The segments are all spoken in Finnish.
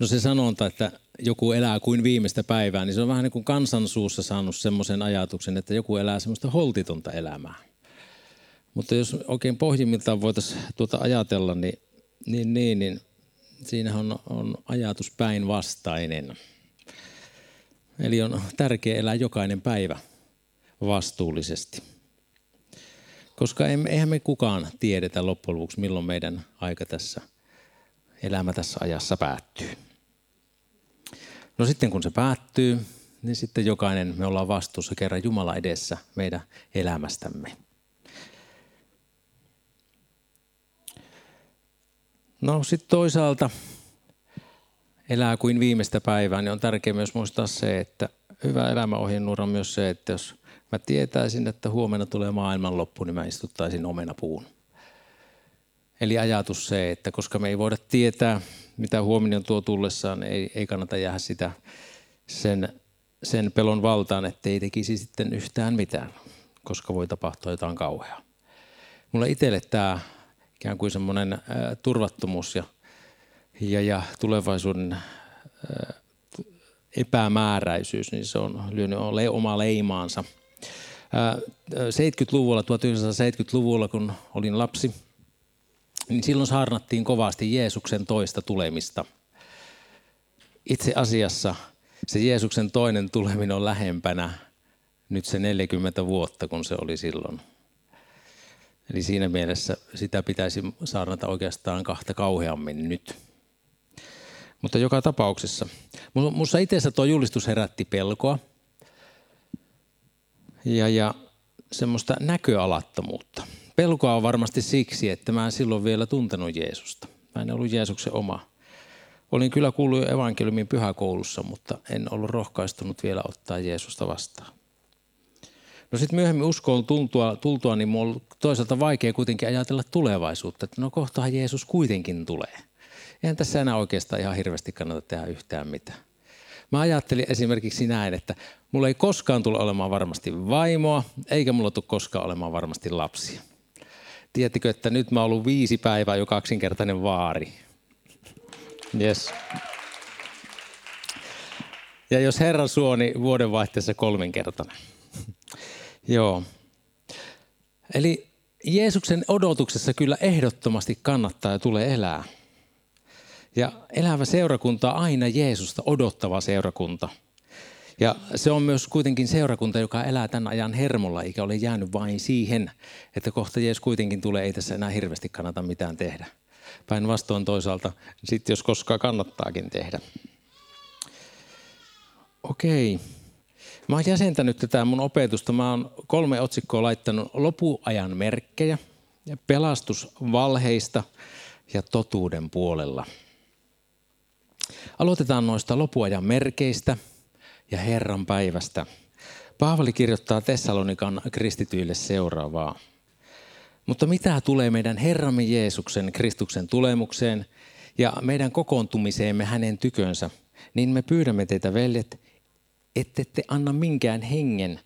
No se sanonta, että joku elää kuin viimeistä päivää, niin se on vähän niin kuin kansansuussa saanut semmoisen ajatuksen, että joku elää semmoista holtitonta elämää. Mutta jos oikein pohjimmiltaan voitaisiin tuota ajatella, niin, niin, niin, niin siinä on, on ajatus päinvastainen. Eli on tärkeää elää jokainen päivä vastuullisesti. Koska eihän me kukaan tiedetä loppujen lopuksi, milloin meidän aika tässä, elämä tässä ajassa päättyy. No sitten kun se päättyy, niin sitten jokainen me ollaan vastuussa kerran Jumala edessä meidän elämästämme. No sitten toisaalta elää kuin viimeistä päivää, niin on tärkeää myös muistaa se, että hyvä elämäohjenuora on myös se, että jos mä tietäisin, että huomenna tulee maailmanloppu, niin mä istuttaisin omenapuun. Eli ajatus se, että koska me ei voida tietää, mitä huominen tuo tullessaan, ei, ei kannata jäädä sitä sen, sen pelon valtaan, ettei tekisi sitten yhtään mitään, koska voi tapahtua jotain kauheaa. Mulla itselle tämä ikään kuin semmoinen turvattomuus ja, ja, ja tulevaisuuden epämääräisyys, niin se on lyönyt oma leimaansa. 70-luvulla, 1970-luvulla, kun olin lapsi, niin silloin saarnattiin kovasti Jeesuksen toista tulemista. Itse asiassa se Jeesuksen toinen tuleminen on lähempänä nyt se 40 vuotta, kun se oli silloin. Eli siinä mielessä sitä pitäisi saarnata oikeastaan kahta kauheammin nyt. Mutta joka tapauksessa. Minussa itse tuo julistus herätti pelkoa ja, ja semmoista näköalattomuutta. Pelkoa on varmasti siksi, että mä en silloin vielä tuntenut Jeesusta. Mä en ollut Jeesuksen oma. Olin kyllä kuullut evankeliumin pyhäkoulussa, mutta en ollut rohkaistunut vielä ottaa Jeesusta vastaan. No sitten myöhemmin uskoon tultua, tultua niin mulla on toisaalta vaikea kuitenkin ajatella tulevaisuutta, että no kohtahan Jeesus kuitenkin tulee. Eihän tässä enää oikeastaan ihan hirveästi kannata tehdä yhtään mitään. Mä ajattelin esimerkiksi näin, että mulla ei koskaan tule olemaan varmasti vaimoa, eikä mulla tule koskaan olemaan varmasti lapsia. Tiedättekö, että nyt mä oon ollut viisi päivää jo kaksinkertainen vaari. Yes. Ja jos Herran suoni niin vuodenvaihteessa kolminkertainen. Joo. Eli Jeesuksen odotuksessa kyllä ehdottomasti kannattaa ja tulee elää. Ja elävä seurakunta on aina Jeesusta odottava seurakunta. Ja se on myös kuitenkin seurakunta, joka elää tämän ajan hermolla, eikä ole jäänyt vain siihen, että kohta Jeesus kuitenkin tulee, ei tässä enää hirveästi kannata mitään tehdä. Päinvastoin toisaalta, sitten jos koskaan kannattaakin tehdä. Okei. Mä oon jäsentänyt tätä mun opetusta. Mä oon kolme otsikkoa laittanut lopuajan merkkejä, pelastus valheista ja totuuden puolella. Aloitetaan noista lopuajan merkeistä ja Herran päivästä. Paavali kirjoittaa Tessalonikan kristityille seuraavaa. Mutta mitä tulee meidän Herramme Jeesuksen Kristuksen tulemukseen ja meidän kokoontumiseemme hänen tykönsä, niin me pyydämme teitä veljet, ette te anna minkään hengen,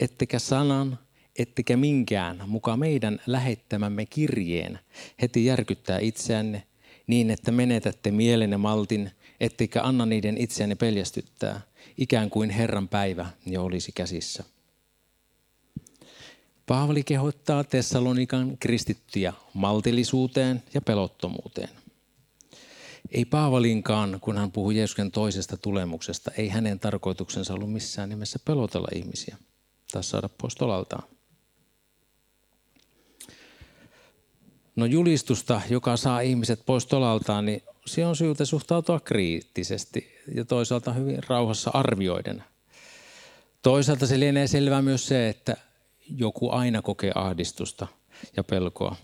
ettekä sanan, ettekä minkään mukaan meidän lähettämämme kirjeen heti järkyttää itseänne niin, että menetätte mielenne maltin, ettekä anna niiden itseänne peljästyttää, ikään kuin Herran päivä jo olisi käsissä. Paavali kehottaa Tessalonikan kristittyjä maltillisuuteen ja pelottomuuteen. Ei Paavalinkaan, kun hän puhuu Jeesuksen toisesta tulemuksesta, ei hänen tarkoituksensa ollut missään nimessä pelotella ihmisiä tai saada pois tolaltaan. No julistusta, joka saa ihmiset pois tolaltaan, niin se on syytä suhtautua kriittisesti ja toisaalta hyvin rauhassa arvioiden. Toisaalta se lienee selvää myös se, että joku aina kokee ahdistusta ja pelkoa,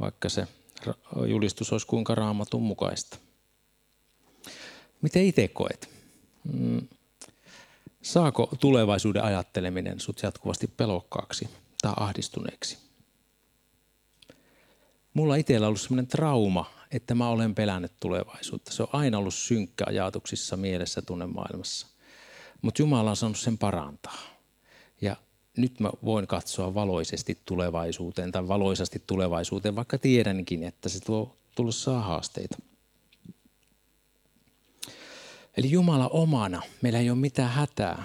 vaikka se julistus olisi kuinka raamatun mukaista. Miten itse koet? Mm. Saako tulevaisuuden ajatteleminen sut jatkuvasti pelokkaaksi tai ahdistuneeksi? Mulla itsellä on ollut sellainen trauma, että mä olen pelännyt tulevaisuutta. Se on aina ollut synkkä ajatuksissa mielessä tunnemaailmassa. Mutta Jumala on saanut sen parantaa. Ja nyt mä voin katsoa valoisesti tulevaisuuteen tai valoisasti tulevaisuuteen, vaikka tiedänkin, että se tuo tulossa haasteita. Eli Jumala omana, meillä ei ole mitään hätää,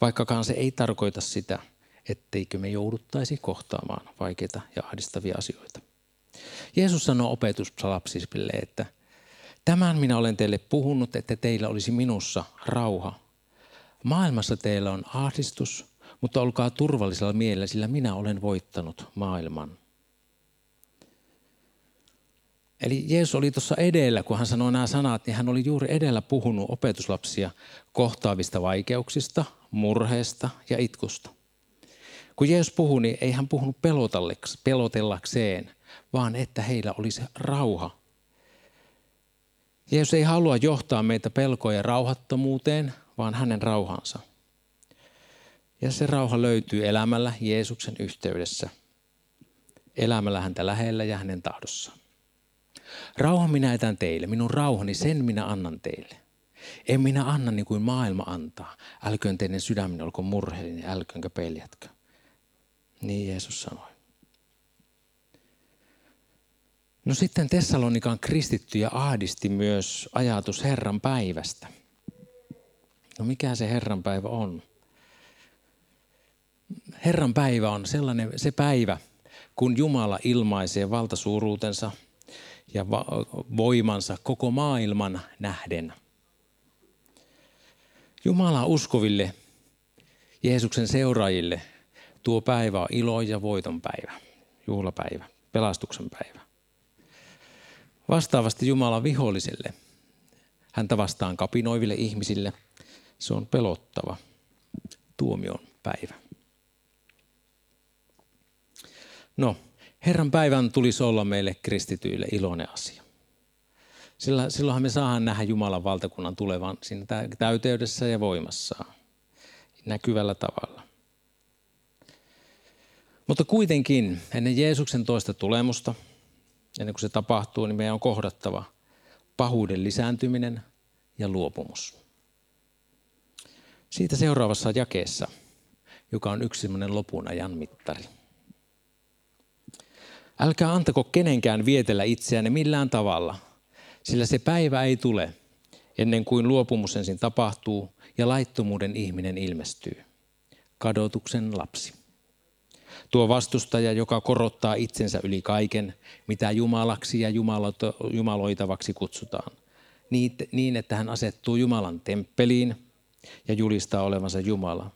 vaikkakaan se ei tarkoita sitä, etteikö me jouduttaisi kohtaamaan vaikeita ja ahdistavia asioita. Jeesus sanoo opetuslapsille, että tämän minä olen teille puhunut, että teillä olisi minussa rauha. Maailmassa teillä on ahdistus, mutta olkaa turvallisella mielellä, sillä minä olen voittanut maailman. Eli Jeesus oli tuossa edellä, kun hän sanoi nämä sanat, niin hän oli juuri edellä puhunut opetuslapsia kohtaavista vaikeuksista, murheesta ja itkusta. Kun Jeesus puhui, niin ei hän puhunut pelotellakseen, vaan että heillä olisi rauha. Jeesus ei halua johtaa meitä pelkoja rauhattomuuteen, vaan hänen rauhansa. Ja se rauha löytyy elämällä Jeesuksen yhteydessä, elämällä häntä lähellä ja hänen tahdossaan. Rauha minä etän teille, minun rauhani, sen minä annan teille. En minä anna niin kuin maailma antaa. Älköön teidän sydämenne olko murheellinen, älköönkä peljätkö. Niin Jeesus sanoi. No sitten Tessalonikan kristittyjä ahdisti myös ajatus Herran päivästä. No mikä se Herran päivä on? Herran päivä on sellainen se päivä, kun Jumala ilmaisee valtasuuruutensa ja voimansa koko maailman nähden. Jumala uskoville, Jeesuksen seuraajille, tuo päivä on ilo ja voiton päivä, juhlapäivä, pelastuksen päivä. Vastaavasti Jumala viholliselle, häntä vastaan kapinoiville ihmisille, se on pelottava tuomion päivä. No, Herran päivän tulisi olla meille kristityille iloinen asia. Sillä, silloinhan me saadaan nähdä Jumalan valtakunnan tulevan siinä täyteydessä ja voimassaan näkyvällä tavalla. Mutta kuitenkin ennen Jeesuksen toista tulemusta, ennen kuin se tapahtuu, niin meidän on kohdattava pahuuden lisääntyminen ja luopumus. Siitä seuraavassa jakeessa, joka on yksi sellainen lopun ajan mittari. Älkää antako kenenkään vietellä itseänne millään tavalla, sillä se päivä ei tule ennen kuin luopumus ensin tapahtuu ja laittomuuden ihminen ilmestyy. Kadotuksen lapsi. Tuo vastustaja, joka korottaa itsensä yli kaiken, mitä jumalaksi ja jumaloitavaksi kutsutaan, niin että hän asettuu Jumalan temppeliin ja julistaa olevansa Jumala.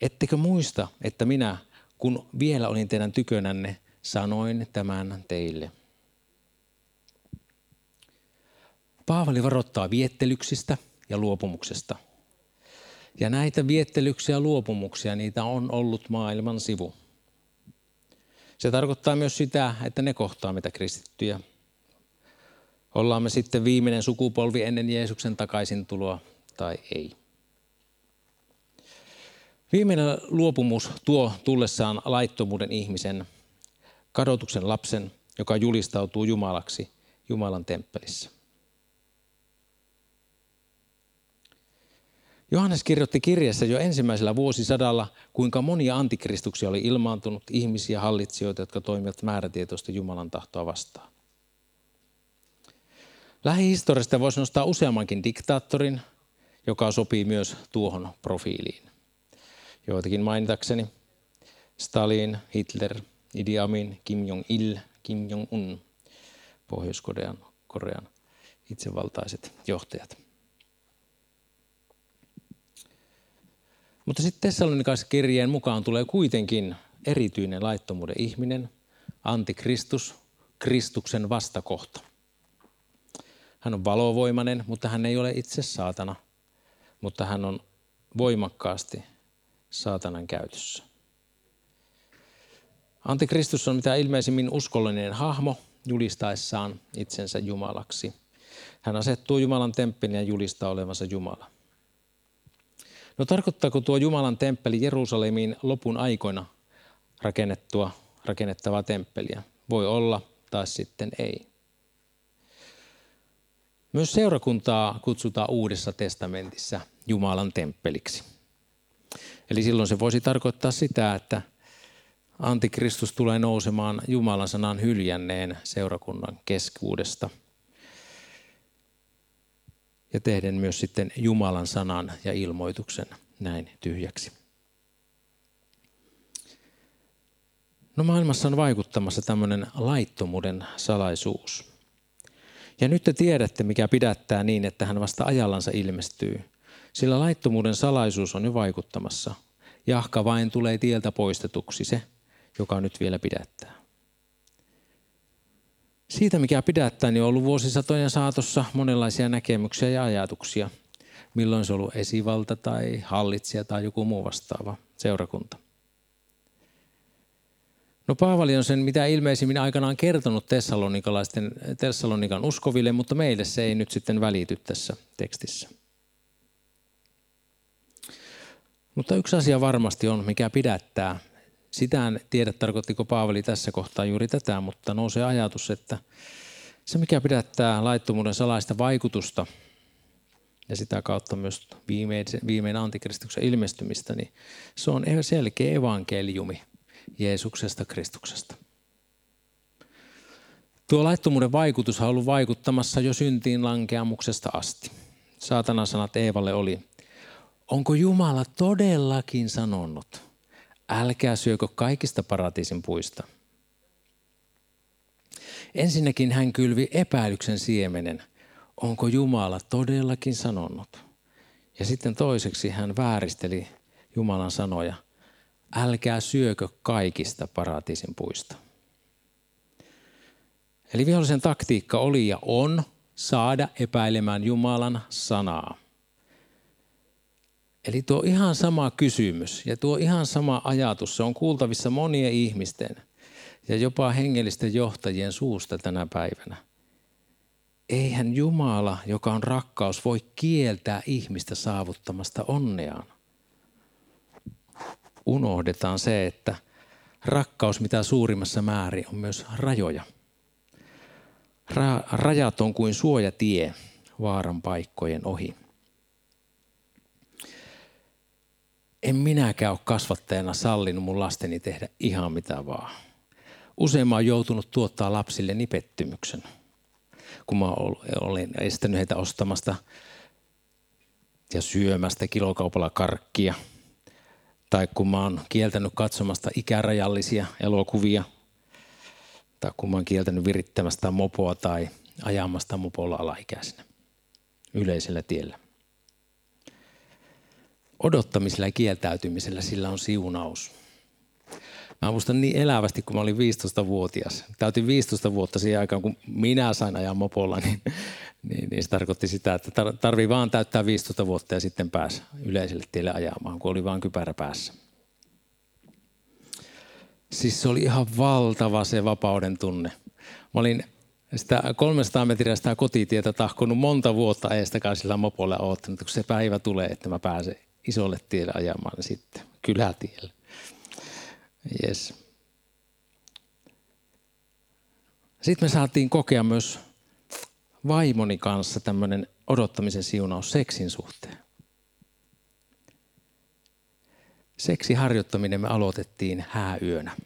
Ettekö muista, että minä, kun vielä olin teidän tykönänne, sanoin tämän teille. Paavali varoittaa viettelyksistä ja luopumuksesta. Ja näitä viettelyksiä ja luopumuksia, niitä on ollut maailman sivu. Se tarkoittaa myös sitä, että ne kohtaa meitä kristittyjä. Ollaan me sitten viimeinen sukupolvi ennen Jeesuksen takaisin tuloa tai ei. Viimeinen luopumus tuo tullessaan laittomuuden ihmisen kadotuksen lapsen, joka julistautuu Jumalaksi Jumalan temppelissä. Johannes kirjoitti kirjassa jo ensimmäisellä vuosisadalla, kuinka monia antikristuksia oli ilmaantunut ihmisiä, hallitsijoita, jotka toimivat määrätietoisesti Jumalan tahtoa vastaan. Lähihistoriasta voisi nostaa useammankin diktaattorin, joka sopii myös tuohon profiiliin. Joitakin mainitakseni Stalin, Hitler, Idi Amin, Kim Jong-il, Kim Jong-un, Pohjois-Korean Korean itsevaltaiset johtajat. Mutta sitten Tessalonikaisen mukaan tulee kuitenkin erityinen laittomuuden ihminen, antikristus, Kristuksen vastakohta. Hän on valovoimainen, mutta hän ei ole itse saatana, mutta hän on voimakkaasti saatanan käytössä. Antikristus on mitä ilmeisimmin uskollinen hahmo julistaessaan itsensä Jumalaksi. Hän asettuu Jumalan temppeliin ja julistaa olevansa Jumala. No tarkoittaako tuo Jumalan temppeli Jerusalemiin lopun aikoina rakennettua, rakennettavaa temppeliä? Voi olla, tai sitten ei. Myös seurakuntaa kutsutaan Uudessa testamentissa Jumalan temppeliksi. Eli silloin se voisi tarkoittaa sitä, että Antikristus tulee nousemaan Jumalan sanan hyljänneen seurakunnan keskuudesta. Ja tehden myös sitten Jumalan sanan ja ilmoituksen näin tyhjäksi. No maailmassa on vaikuttamassa tämmöinen laittomuuden salaisuus. Ja nyt te tiedätte, mikä pidättää niin, että hän vasta ajallansa ilmestyy. Sillä laittomuuden salaisuus on jo vaikuttamassa. Jahka vain tulee tieltä poistetuksi se, joka nyt vielä pidättää. Siitä, mikä pidättää, niin on ollut vuosisatojen saatossa monenlaisia näkemyksiä ja ajatuksia. Milloin se on ollut esivalta tai hallitsija tai joku muu vastaava seurakunta. No Paavali on sen mitä ilmeisimmin aikanaan kertonut tessalonikalaisten, Tessalonikan uskoville, mutta meille se ei nyt sitten välity tässä tekstissä. Mutta yksi asia varmasti on, mikä pidättää. Sitä en tiedä, tarkoittiko Paavali tässä kohtaa juuri tätä, mutta nousee ajatus, että se mikä pidättää laittomuuden salaista vaikutusta ja sitä kautta myös viimein, viimein antikristuksen ilmestymistä, niin se on selkeä evankeliumi Jeesuksesta Kristuksesta. Tuo laittomuuden vaikutus on ollut vaikuttamassa jo syntiin lankeamuksesta asti. Saatanan sanat Eevalle oli, onko Jumala todellakin sanonut, älkää syökö kaikista paratiisin puista. Ensinnäkin hän kylvi epäilyksen siemenen, onko Jumala todellakin sanonut. Ja sitten toiseksi hän vääristeli Jumalan sanoja, älkää syökö kaikista paratiisin puista. Eli vihollisen taktiikka oli ja on saada epäilemään Jumalan sanaa. Eli tuo ihan sama kysymys ja tuo ihan sama ajatus, se on kuultavissa monien ihmisten ja jopa hengellisten johtajien suusta tänä päivänä. Eihän Jumala, joka on rakkaus, voi kieltää ihmistä saavuttamasta onneaan. Unohdetaan se, että rakkaus mitä suurimmassa määrin on myös rajoja. Ra- rajat on kuin suojatie vaaran paikkojen ohi. En minäkään ole kasvattajana sallinut mun lasteni tehdä ihan mitä vaan. Usein mä oon joutunut tuottaa lapsille pettymyksen, kun mä olen estänyt heitä ostamasta ja syömästä kilokaupalla karkkia. Tai kun mä oon kieltänyt katsomasta ikärajallisia elokuvia. Tai kun mä oon kieltänyt virittämästä mopoa tai ajamasta mopolla alaikäisenä yleisellä tiellä odottamisella ja kieltäytymisellä sillä on siunaus. Mä muistan niin elävästi, kun mä olin 15-vuotias. Täytin 15 vuotta siihen aikaan, kun minä sain ajaa mopolla, niin, niin, niin se tarkoitti sitä, että tarvii vaan täyttää 15 vuotta ja sitten pääs yleiselle tielle ajamaan, kun oli vaan kypärä päässä. Siis se oli ihan valtava se vapauden tunne. Mä olin sitä 300 metriä sitä kotitietä tahkonut monta vuotta eestäkään sillä mopolla oottanut, kun se päivä tulee, että mä pääsen isolle tielle ajamaan sitten, kylätielle. Yes. Sitten me saatiin kokea myös vaimoni kanssa tämmöinen odottamisen siunaus seksin suhteen. Seksi harjoittaminen me aloitettiin hääyönä.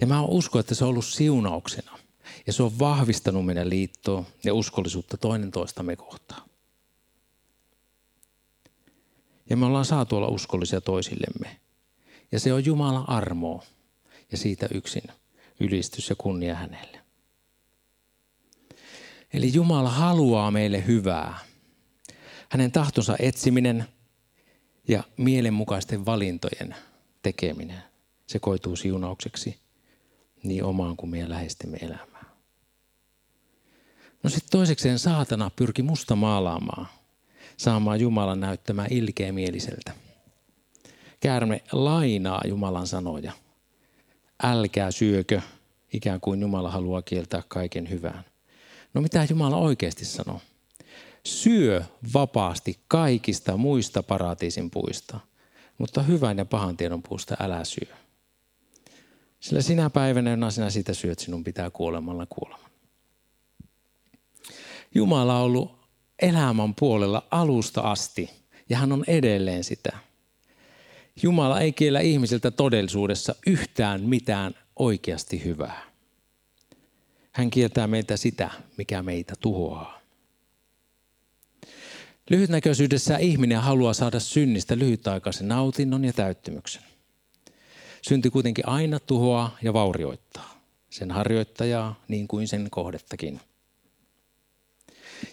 Ja mä uskon, että se on ollut siunauksena. Ja se on vahvistanut meidän liittoa ja uskollisuutta toinen toistamme kohtaan. Ja me ollaan saatu olla uskollisia toisillemme. Ja se on Jumalan armoa ja siitä yksin ylistys ja kunnia hänelle. Eli Jumala haluaa meille hyvää. Hänen tahtonsa etsiminen ja mielenmukaisten valintojen tekeminen, se koituu siunaukseksi niin omaan kuin meidän läheistemme elämään. No sitten toisekseen saatana pyrki musta maalaamaan – saamaan Jumalan näyttämään ilkeämieliseltä. Käärme lainaa Jumalan sanoja. Älkää syökö, ikään kuin Jumala haluaa kieltää kaiken hyvän. No mitä Jumala oikeasti sanoo? Syö vapaasti kaikista muista paratiisin puista, mutta hyvän ja pahan tiedon puusta älä syö. Sillä sinä päivänä, jona sinä sitä syöt, sinun pitää kuolemalla kuoleman. Jumala on ollut elämän puolella alusta asti ja hän on edelleen sitä. Jumala ei kiellä ihmisiltä todellisuudessa yhtään mitään oikeasti hyvää. Hän kieltää meiltä sitä, mikä meitä tuhoaa. Lyhytnäköisyydessä ihminen haluaa saada synnistä lyhytaikaisen nautinnon ja täyttymyksen. Synti kuitenkin aina tuhoaa ja vaurioittaa sen harjoittajaa niin kuin sen kohdettakin.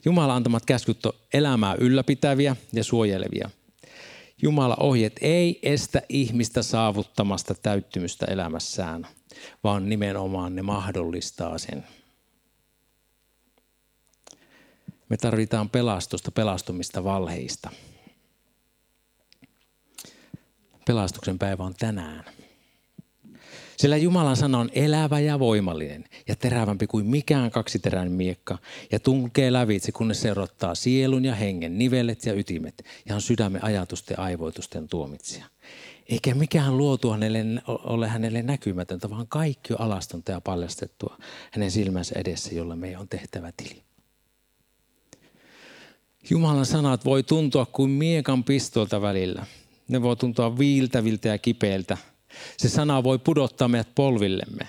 Jumala antamat käskyt on elämää ylläpitäviä ja suojelevia. Jumala ohjeet ei estä ihmistä saavuttamasta täyttymystä elämässään, vaan nimenomaan ne mahdollistaa sen. Me tarvitaan pelastusta, pelastumista valheista. Pelastuksen päivä on tänään. Sillä Jumalan sana on elävä ja voimallinen ja terävämpi kuin mikään kaksiteräinen miekka ja tunkee lävitse, kunnes se erottaa sielun ja hengen, nivelet ja ytimet ja on sydämen ajatusten ja aivoitusten tuomitsija. Eikä mikään luotu hänelle, ole hänelle näkymätöntä, vaan kaikki on alastonta ja paljastettua hänen silmänsä edessä, jolla meidän on tehtävä tili. Jumalan sanat voi tuntua kuin miekan pistolta välillä. Ne voi tuntua viiltäviltä ja kipeiltä – se sana voi pudottaa meidät polvillemme.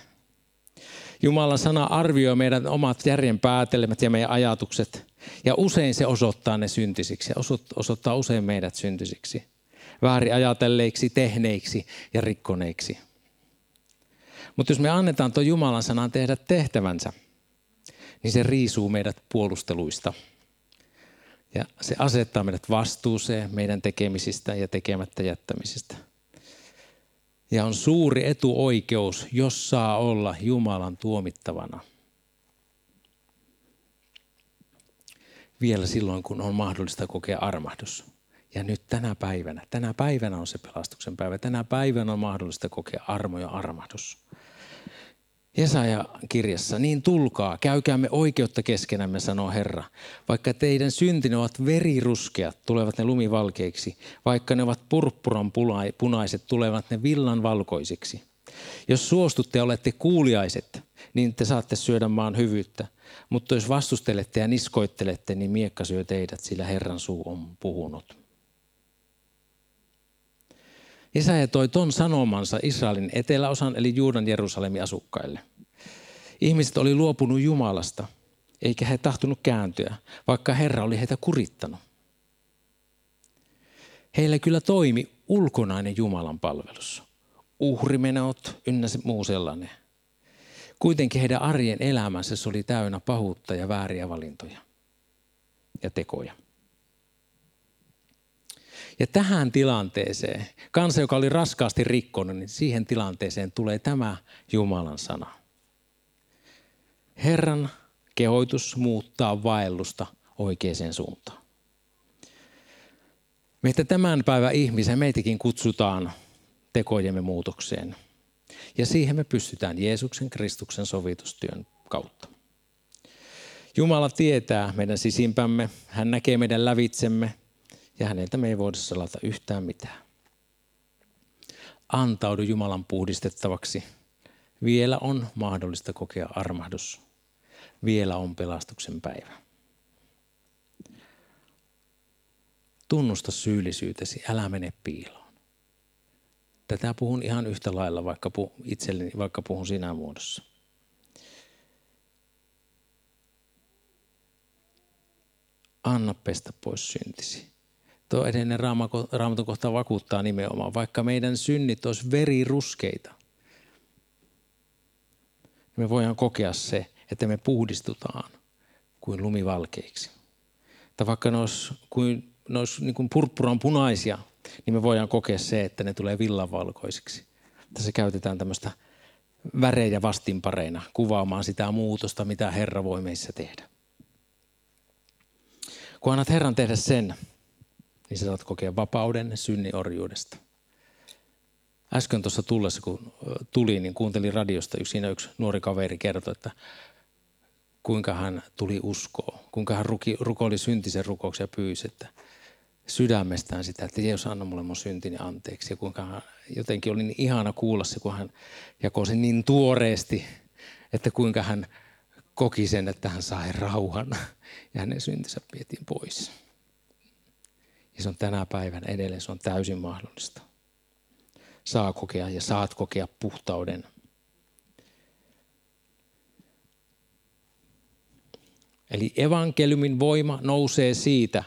Jumalan sana arvioi meidän omat järjen päätelmät ja meidän ajatukset. Ja usein se osoittaa ne syntisiksi ja osoittaa usein meidät syntisiksi. Väärin ajatelleiksi, tehneiksi ja rikkoneiksi. Mutta jos me annetaan tuon Jumalan sanan tehdä tehtävänsä, niin se riisuu meidät puolusteluista. Ja se asettaa meidät vastuuseen meidän tekemisistä ja tekemättä jättämisistä. Ja on suuri etuoikeus, jos saa olla Jumalan tuomittavana. Vielä silloin, kun on mahdollista kokea armahdus. Ja nyt tänä päivänä, tänä päivänä on se pelastuksen päivä. Tänä päivänä on mahdollista kokea armo ja armahdus. Jesaja kirjassa, niin tulkaa, käykäämme oikeutta keskenämme, sanoo Herra. Vaikka teidän syntinne ovat veriruskeat, tulevat ne lumivalkeiksi. Vaikka ne ovat purppuran punaiset, tulevat ne villan valkoisiksi. Jos suostutte ja olette kuuliaiset, niin te saatte syödä maan hyvyyttä. Mutta jos vastustelette ja niskoittelette, niin miekka syö teidät, sillä Herran suu on puhunut. Jesaja toi ton sanomansa Israelin eteläosan eli Juudan Jerusalemin asukkaille. Ihmiset oli luopunut Jumalasta, eikä he tahtonut kääntyä, vaikka Herra oli heitä kurittanut. Heillä kyllä toimi ulkonainen Jumalan palvelus. Uhrimenot ynnä muu sellainen. Kuitenkin heidän arjen elämänsä oli täynnä pahuutta ja vääriä valintoja ja tekoja. Ja tähän tilanteeseen, kansa, joka oli raskaasti rikkonut, niin siihen tilanteeseen tulee tämä Jumalan sana. Herran kehoitus muuttaa vaellusta oikeaan suuntaan. Meitä tämän päivän ihmisen meitäkin kutsutaan tekojemme muutokseen. Ja siihen me pystytään Jeesuksen Kristuksen sovitustyön kautta. Jumala tietää meidän sisimpämme, hän näkee meidän lävitsemme ja häneltä me ei voida salata yhtään mitään. Antaudu Jumalan puhdistettavaksi. Vielä on mahdollista kokea armahdus. Vielä on pelastuksen päivä. Tunnusta syyllisyytesi, älä mene piiloon. Tätä puhun ihan yhtä lailla, vaikka puhun itselleni, vaikka puhun sinä muodossa. Anna pestä pois syntisi. Tuo edellinen raamatun kohta vakuuttaa nimenomaan, vaikka meidän synnit olisi veriruskeita, me voidaan kokea se, että me puhdistutaan kuin lumivalkeiksi. Tai vaikka ne olisi, kuin, ne olisi niin kuin purppuran punaisia, niin me voidaan kokea se, että ne tulee villanvalkoisiksi. Tässä käytetään tämmöistä värejä vastinpareina kuvaamaan sitä muutosta, mitä Herra voi meissä tehdä. Kun annat Herran tehdä sen, niin sä saat kokea vapauden synniorjuudesta. Äsken tuossa tullessa, kun tuli, niin kuuntelin radiosta, yksi, siinä yksi nuori kaveri kertoi, että kuinka hän tuli uskoon, kuinka hän ruki, rukoili syntisen rukouksen ja pyysi, että sydämestään sitä, että Jeesus anna mulle mun syntini anteeksi. Ja kuinka hän, jotenkin oli niin ihana kuulla se, kun hän jakoi sen niin tuoreesti, että kuinka hän koki sen, että hän sai rauhan ja hänen syntinsä vietiin pois. Ja se on tänä päivänä edelleen, se on täysin mahdollista. Saa kokea ja saat kokea puhtauden. Eli evankeliumin voima nousee siitä,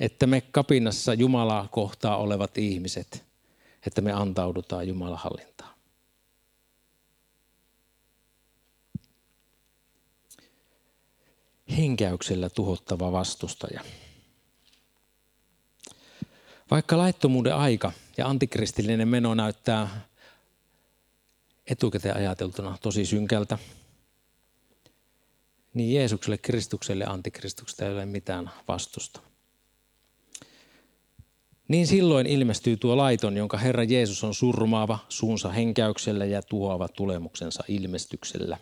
että me kapinassa Jumalaa kohtaa olevat ihmiset, että me antaudutaan Jumalan hallintaan. Henkäyksellä tuhottava vastustaja. Vaikka laittomuuden aika ja antikristillinen meno näyttää etukäteen ajateltuna tosi synkältä, niin Jeesukselle, Kristukselle ja antikristukselle ei ole mitään vastusta. Niin silloin ilmestyy tuo laiton, jonka Herra Jeesus on surmaava suunsa henkäyksellä ja tuhoava tulemuksensa ilmestyksellä.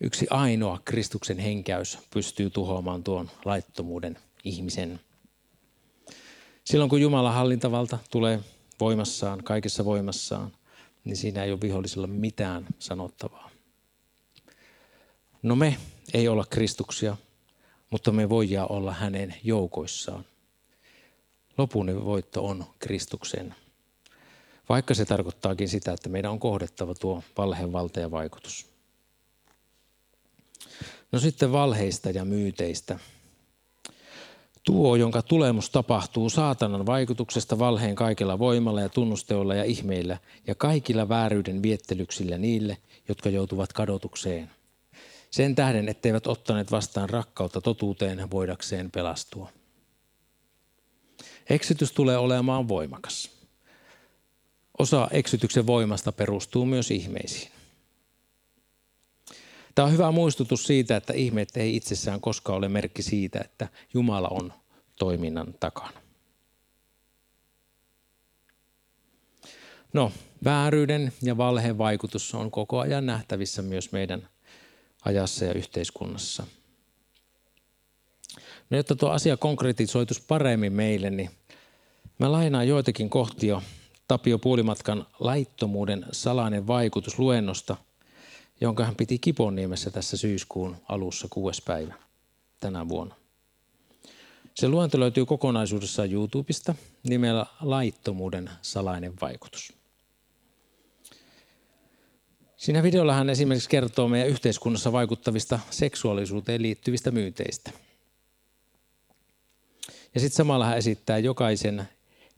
Yksi ainoa Kristuksen henkäys pystyy tuhoamaan tuon laittomuuden ihmisen. Silloin kun Jumalan hallintavalta tulee voimassaan, kaikessa voimassaan, niin siinä ei ole vihollisella mitään sanottavaa. No me ei olla Kristuksia, mutta me voidaan olla hänen joukoissaan. Lopun voitto on Kristuksen. Vaikka se tarkoittaakin sitä, että meidän on kohdettava tuo valheen valta ja vaikutus. No sitten valheista ja myyteistä. Tuo, jonka tulemus tapahtuu saatanan vaikutuksesta valheen kaikella voimalla ja tunnusteolla ja ihmeillä ja kaikilla vääryyden viettelyksillä niille, jotka joutuvat kadotukseen. Sen tähden, etteivät ottaneet vastaan rakkautta totuuteen voidakseen pelastua. Eksytys tulee olemaan voimakas. Osa eksytyksen voimasta perustuu myös ihmeisiin. Tämä on hyvä muistutus siitä, että ihmeet ei itsessään koskaan ole merkki siitä, että Jumala on toiminnan takana. No, vääryyden ja valheen vaikutus on koko ajan nähtävissä myös meidän ajassa ja yhteiskunnassa. No, jotta tuo asia konkretisoitus paremmin meille, niin mä lainaan joitakin kohtia Tapio Puolimatkan laittomuuden salainen vaikutus luennosta – jonka hän piti Kiponiemessä tässä syyskuun alussa kuudes päivä tänä vuonna. Se luento löytyy kokonaisuudessaan YouTubesta nimellä Laittomuuden salainen vaikutus. Siinä videolla hän esimerkiksi kertoo meidän yhteiskunnassa vaikuttavista seksuaalisuuteen liittyvistä myyteistä. Ja sitten samalla hän esittää jokaisen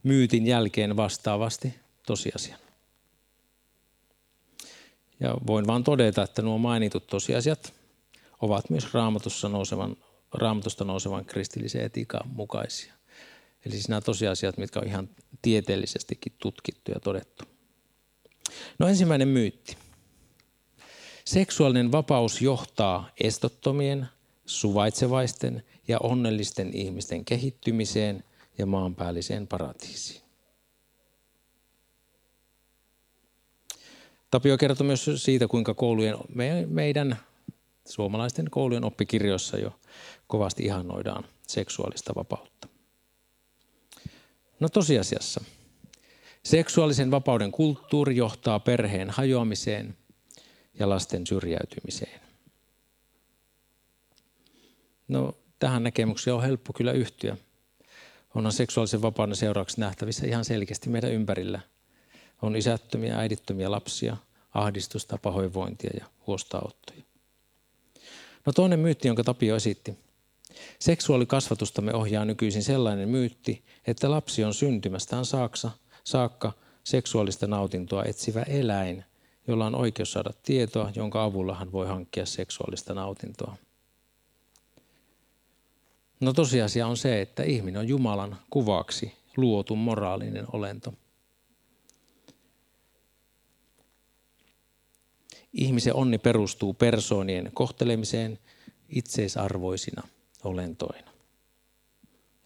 myytin jälkeen vastaavasti tosiasian. Ja voin vain todeta, että nuo mainitut tosiasiat ovat myös raamatussa nousevan, raamatusta nousevan kristillisen etiikan mukaisia. Eli siis nämä tosiasiat, mitkä on ihan tieteellisestikin tutkittu ja todettu. No ensimmäinen myytti. Seksuaalinen vapaus johtaa estottomien, suvaitsevaisten ja onnellisten ihmisten kehittymiseen ja maanpäälliseen paratiisiin. Tapio kertoi myös siitä, kuinka koulujen, meidän suomalaisten koulujen oppikirjoissa jo kovasti ihannoidaan seksuaalista vapautta. No tosiasiassa. Seksuaalisen vapauden kulttuuri johtaa perheen hajoamiseen ja lasten syrjäytymiseen. No tähän näkemykseen on helppo kyllä yhtyä. Onhan seksuaalisen vapauden seuraavaksi nähtävissä ihan selkeästi meidän ympärillä – on isättömiä, äidittömiä lapsia, ahdistusta, pahoinvointia ja huostaanottoja. No toinen myytti, jonka Tapio esitti. Seksuaalikasvatustamme ohjaa nykyisin sellainen myytti, että lapsi on syntymästään saaksa, saakka seksuaalista nautintoa etsivä eläin, jolla on oikeus saada tietoa, jonka avulla hän voi hankkia seksuaalista nautintoa. No tosiasia on se, että ihminen on Jumalan kuvaksi luotu moraalinen olento – Ihmisen onni perustuu persoonien kohtelemiseen itseisarvoisina olentoina.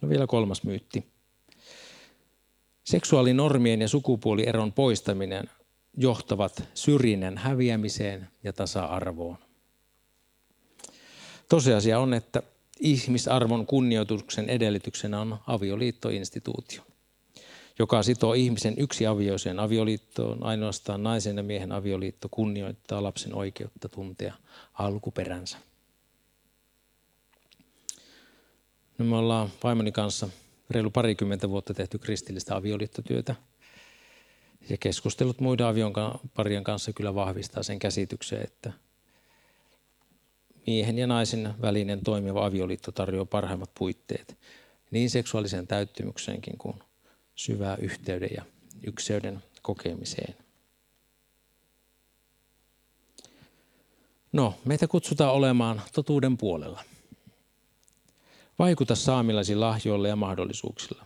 No vielä kolmas myytti. Seksuaalinormien ja sukupuolieron poistaminen johtavat syrjinnän häviämiseen ja tasa-arvoon. Tosiasia on, että ihmisarvon kunnioituksen edellytyksenä on avioliittoinstituutio joka sitoo ihmisen yksi avioiseen avioliittoon. Ainoastaan naisen ja miehen avioliitto kunnioittaa lapsen oikeutta tuntea alkuperänsä. No me ollaan vaimoni kanssa reilu parikymmentä vuotta tehty kristillistä avioliittotyötä. Ja keskustelut muiden avion parien kanssa kyllä vahvistaa sen käsityksen, että miehen ja naisen välinen toimiva avioliitto tarjoaa parhaimmat puitteet niin seksuaaliseen täyttymykseenkin kuin syvää yhteyden ja ykseyden kokemiseen. No, meitä kutsutaan olemaan totuuden puolella. Vaikuta saamilaisiin lahjoilla ja mahdollisuuksilla.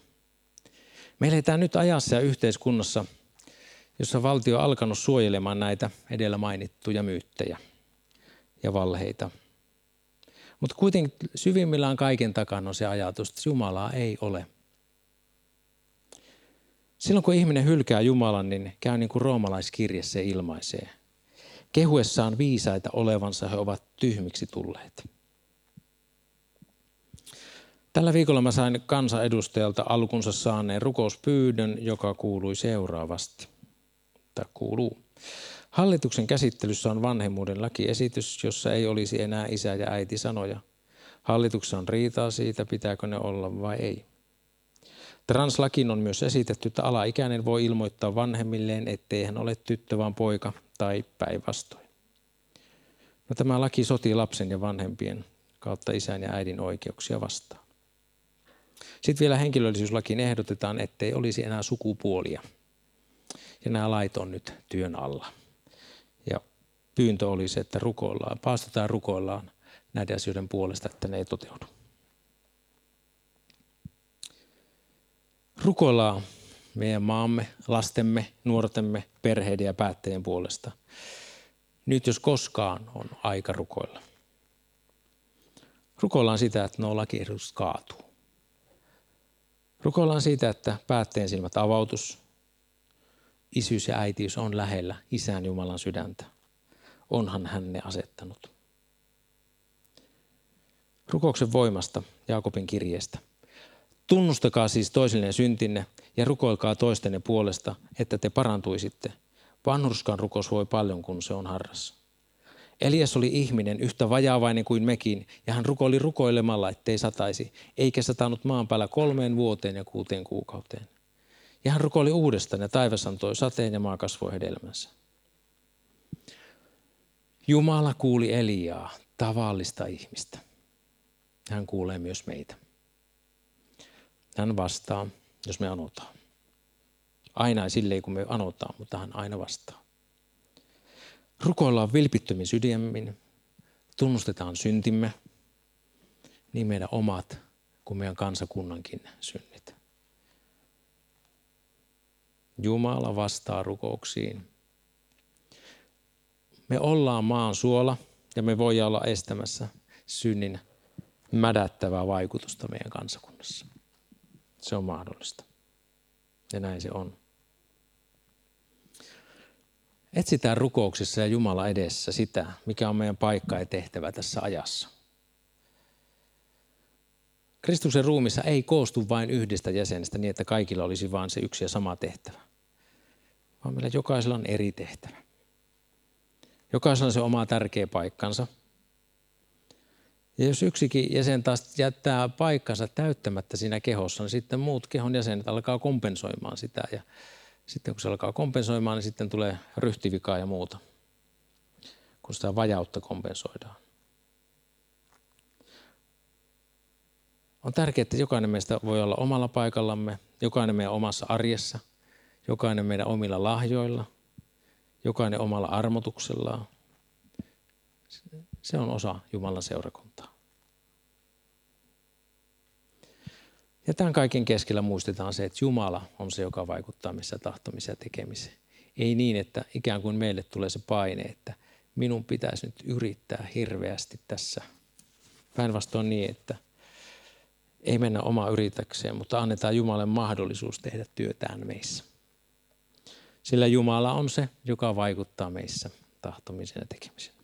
Me eletään nyt ajassa ja yhteiskunnassa, jossa valtio on alkanut suojelemaan näitä edellä mainittuja myyttejä ja valheita. Mutta kuitenkin syvimmillään kaiken takana on se ajatus, että Jumalaa ei ole. Silloin kun ihminen hylkää Jumalan, niin käy niin kuin roomalaiskirje se ilmaisee. Kehuessaan viisaita olevansa he ovat tyhmiksi tulleet. Tällä viikolla mä sain kansanedustajalta alkunsa saaneen rukouspyydön, joka kuului seuraavasti. Tai kuuluu. Hallituksen käsittelyssä on vanhemmuuden lakiesitys, jossa ei olisi enää isä ja äiti sanoja. Hallituksessa on riitaa siitä, pitääkö ne olla vai ei. Translakin on myös esitetty, että alaikäinen voi ilmoittaa vanhemmilleen, ettei hän ole tyttö, vaan poika tai päinvastoin. No, tämä laki sotii lapsen ja vanhempien kautta isän ja äidin oikeuksia vastaan. Sitten vielä henkilöllisyyslakiin ehdotetaan, ettei olisi enää sukupuolia. Ja nämä lait on nyt työn alla. Ja pyyntö olisi, että rukoillaan, paastetaan rukoillaan näiden asioiden puolesta, että ne ei toteudu. Rukoillaan meidän maamme, lastemme, nuortemme, perheiden ja päättäjien puolesta. Nyt jos koskaan on aika rukoilla. Rukoillaan sitä, että nuo lakiehdotukset kaatuu. Rukoillaan siitä, että päätteen silmät avautus, isyys ja äitiys on lähellä Isän Jumalan sydäntä. Onhan hän ne asettanut. Rukouksen voimasta Jaakobin kirjeestä. Tunnustakaa siis toisillenne syntinne ja rukoilkaa toistenne puolesta, että te parantuisitte. Vanhurskan rukous voi paljon, kun se on harras. Elias oli ihminen, yhtä vajaavainen kuin mekin, ja hän rukoili rukoilemalla, ettei sataisi, eikä satanut maan päällä kolmeen vuoteen ja kuuteen kuukauteen. Ja hän rukoili uudestaan, ja taivas antoi sateen, ja maa kasvoi hedelmänsä. Jumala kuuli Eliaa, tavallista ihmistä. Hän kuulee myös meitä. Hän vastaa, jos me anotaan. Aina ei silleen, kun me anotaan, mutta hän aina vastaa. Rukoillaan vilpittömin sydämin, tunnustetaan syntimme, niin meidän omat kuin meidän kansakunnankin synnit. Jumala vastaa rukouksiin. Me ollaan maan suola ja me voidaan olla estämässä synnin mädättävää vaikutusta meidän kansakunnassa. Se on mahdollista. Ja näin se on. Etsitään rukouksissa ja Jumala edessä sitä, mikä on meidän paikka ja tehtävä tässä ajassa. Kristuksen ruumissa ei koostu vain yhdestä jäsenestä niin, että kaikilla olisi vain se yksi ja sama tehtävä, vaan meillä jokaisella on eri tehtävä. Jokaisella on se oma tärkeä paikkansa. Ja jos yksikin jäsen taas jättää paikkansa täyttämättä siinä kehossa, niin sitten muut kehon jäsenet alkaa kompensoimaan sitä ja sitten kun se alkaa kompensoimaan, niin sitten tulee ryhtivikaa ja muuta, kun sitä vajautta kompensoidaan. On tärkeää, että jokainen meistä voi olla omalla paikallamme, jokainen meidän omassa arjessa, jokainen meidän omilla lahjoilla, jokainen omalla armotuksellaan. Se on osa Jumalan seurakuntaa. Ja tämän kaiken keskellä muistetaan se, että Jumala on se, joka vaikuttaa missä tahtomiseen ja tekemiseen. Ei niin, että ikään kuin meille tulee se paine, että minun pitäisi nyt yrittää hirveästi tässä. Päinvastoin niin, että ei mennä omaa yritäkseen, mutta annetaan Jumalle mahdollisuus tehdä työtään meissä. Sillä Jumala on se, joka vaikuttaa meissä tahtomisen ja tekemisen.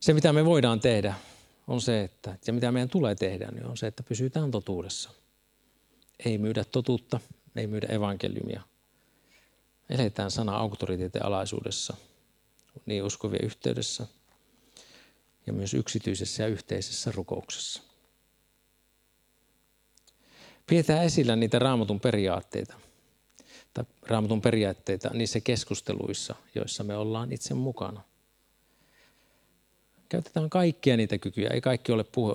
Se, mitä me voidaan tehdä, on se, että ja mitä meidän tulee tehdä, niin on se, että pysytään totuudessa. Ei myydä totuutta, ei myydä evankeliumia. Eletään sana auktoriteetin alaisuudessa, niin uskovien yhteydessä ja myös yksityisessä ja yhteisessä rukouksessa. Pidetään esillä niitä raamatun periaatteita, tai raamatun periaatteita niissä keskusteluissa, joissa me ollaan itse mukana – Käytetään kaikkia niitä kykyjä. Ei kaikki ole puhe,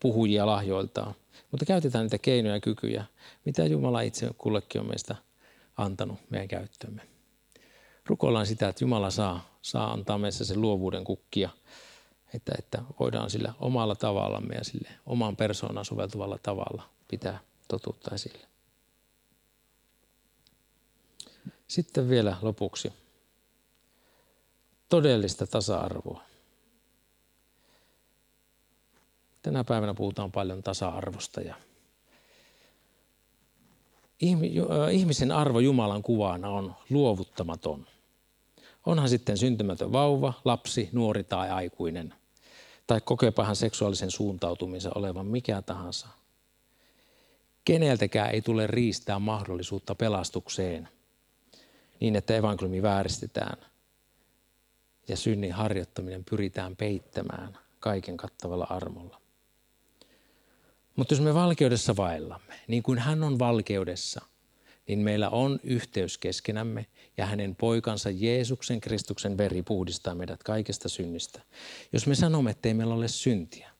puhujia lahjoiltaan. Mutta käytetään niitä keinoja ja kykyjä, mitä Jumala itse kullekin on meistä antanut meidän käyttöömme. Rukoillaan sitä, että Jumala saa, saa antaa meissä sen luovuuden kukkia, että, että voidaan sillä omalla tavallamme ja sille omaan persoonaan soveltuvalla tavalla pitää totuutta esille. Sitten vielä lopuksi todellista tasa-arvoa. Tänä päivänä puhutaan paljon tasa-arvosta ja ihmisen arvo Jumalan kuvana on luovuttamaton. Onhan sitten syntymätön vauva, lapsi, nuori tai aikuinen. Tai kokeepahan seksuaalisen suuntautumisen olevan mikä tahansa. Keneltäkään ei tule riistää mahdollisuutta pelastukseen niin, että evankeliumi vääristetään ja synnin harjoittaminen pyritään peittämään kaiken kattavalla armolla. Mutta jos me valkeudessa vaellamme, niin kuin hän on valkeudessa, niin meillä on yhteys keskenämme ja hänen poikansa Jeesuksen Kristuksen veri puhdistaa meidät kaikesta synnistä. Jos me sanomme, että ei meillä ole syntiä,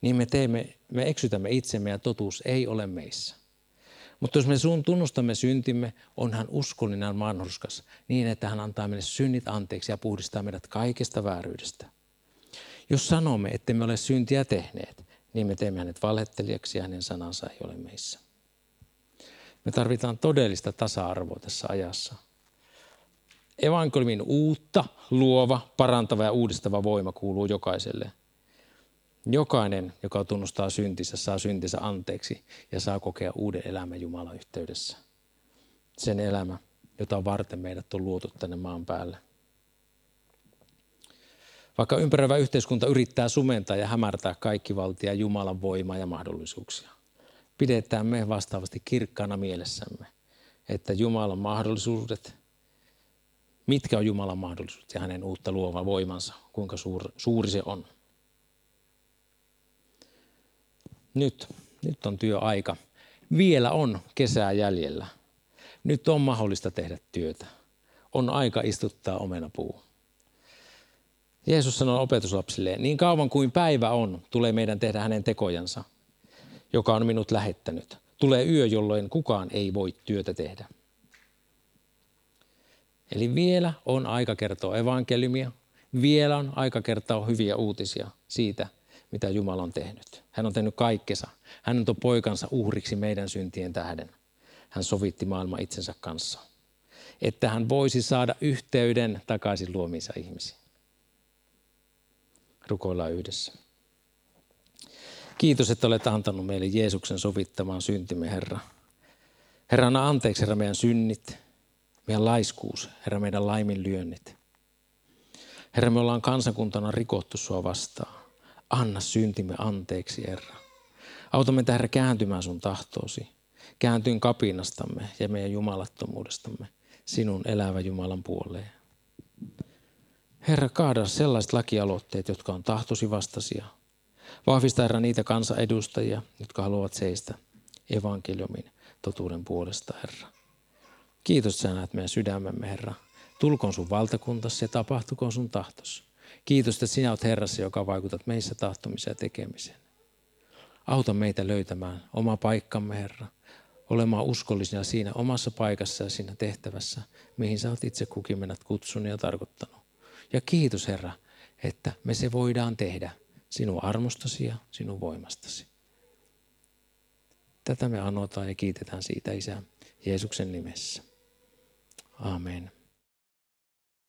niin me, teemme, me eksytämme itsemme ja totuus ei ole meissä. Mutta jos me sun tunnustamme syntimme, on hän uskollinen vanhurskas niin, että hän antaa meille synnit anteeksi ja puhdistaa meidät kaikesta vääryydestä. Jos sanomme, että me ole syntiä tehneet, niin me teemme hänet valhettelijaksi ja hänen sanansa ei ole meissä. Me tarvitaan todellista tasa-arvoa tässä ajassa. Evankeliumin uutta, luova, parantava ja uudistava voima kuuluu jokaiselle. Jokainen, joka tunnustaa syntinsä, saa syntinsä anteeksi ja saa kokea uuden elämän Jumalan yhteydessä. Sen elämä, jota varten meidät on luotu tänne maan päälle. Vaikka ympäröivä yhteiskunta yrittää sumentaa ja hämärtää kaikki valtia Jumalan voimaa ja mahdollisuuksia, pidetään me vastaavasti kirkkaana mielessämme, että Jumalan mahdollisuudet, mitkä on Jumalan mahdollisuudet ja hänen uutta luova voimansa, kuinka suur, suuri se on. Nyt, nyt on työaika. Vielä on kesää jäljellä. Nyt on mahdollista tehdä työtä. On aika istuttaa omenapuu. Jeesus sanoi opetuslapsille, niin kauan kuin päivä on, tulee meidän tehdä hänen tekojansa, joka on minut lähettänyt. Tulee yö, jolloin kukaan ei voi työtä tehdä. Eli vielä on aika kertoa evankeliumia, vielä on aika kertoa hyviä uutisia siitä, mitä Jumala on tehnyt. Hän on tehnyt kaikkensa. Hän on poikansa uhriksi meidän syntien tähden. Hän sovitti maailma itsensä kanssa, että hän voisi saada yhteyden takaisin luomiinsa ihmisiin. Rukoillaan yhdessä. Kiitos, että olet antanut meille Jeesuksen sovittamaan syntimme, Herra. Herra, anna anteeksi, Herra, meidän synnit, meidän laiskuus, Herra, meidän laiminlyönnit. Herra, me ollaan kansakuntana rikottu sua vastaan. Anna syntimme anteeksi, Herra. Auta meitä, Herra, kääntymään sun tahtoosi. Kääntyin kapinastamme ja meidän jumalattomuudestamme sinun elävä Jumalan puoleen. Herra, kaada sellaiset lakialoitteet, jotka on tahtosi vastaisia. Vahvista, Herra, niitä kansanedustajia, jotka haluavat seistä evankeliumin totuuden puolesta, Herra. Kiitos, sä näet meidän sydämemme, Herra. Tulkoon sun valtakuntasi ja tapahtukoon sun tahtos. Kiitos, että sinä olet Herrassa, joka vaikutat meissä tahtomiseen ja tekemiseen. Auta meitä löytämään oma paikkamme, Herra. Olemaan uskollisina siinä omassa paikassa ja siinä tehtävässä, mihin sä oot itse kukin mennät kutsunut ja tarkoittanut. Ja kiitos Herra, että me se voidaan tehdä sinun armostasi ja sinun voimastasi. Tätä me anotaan ja kiitetään siitä Isä Jeesuksen nimessä. Amen.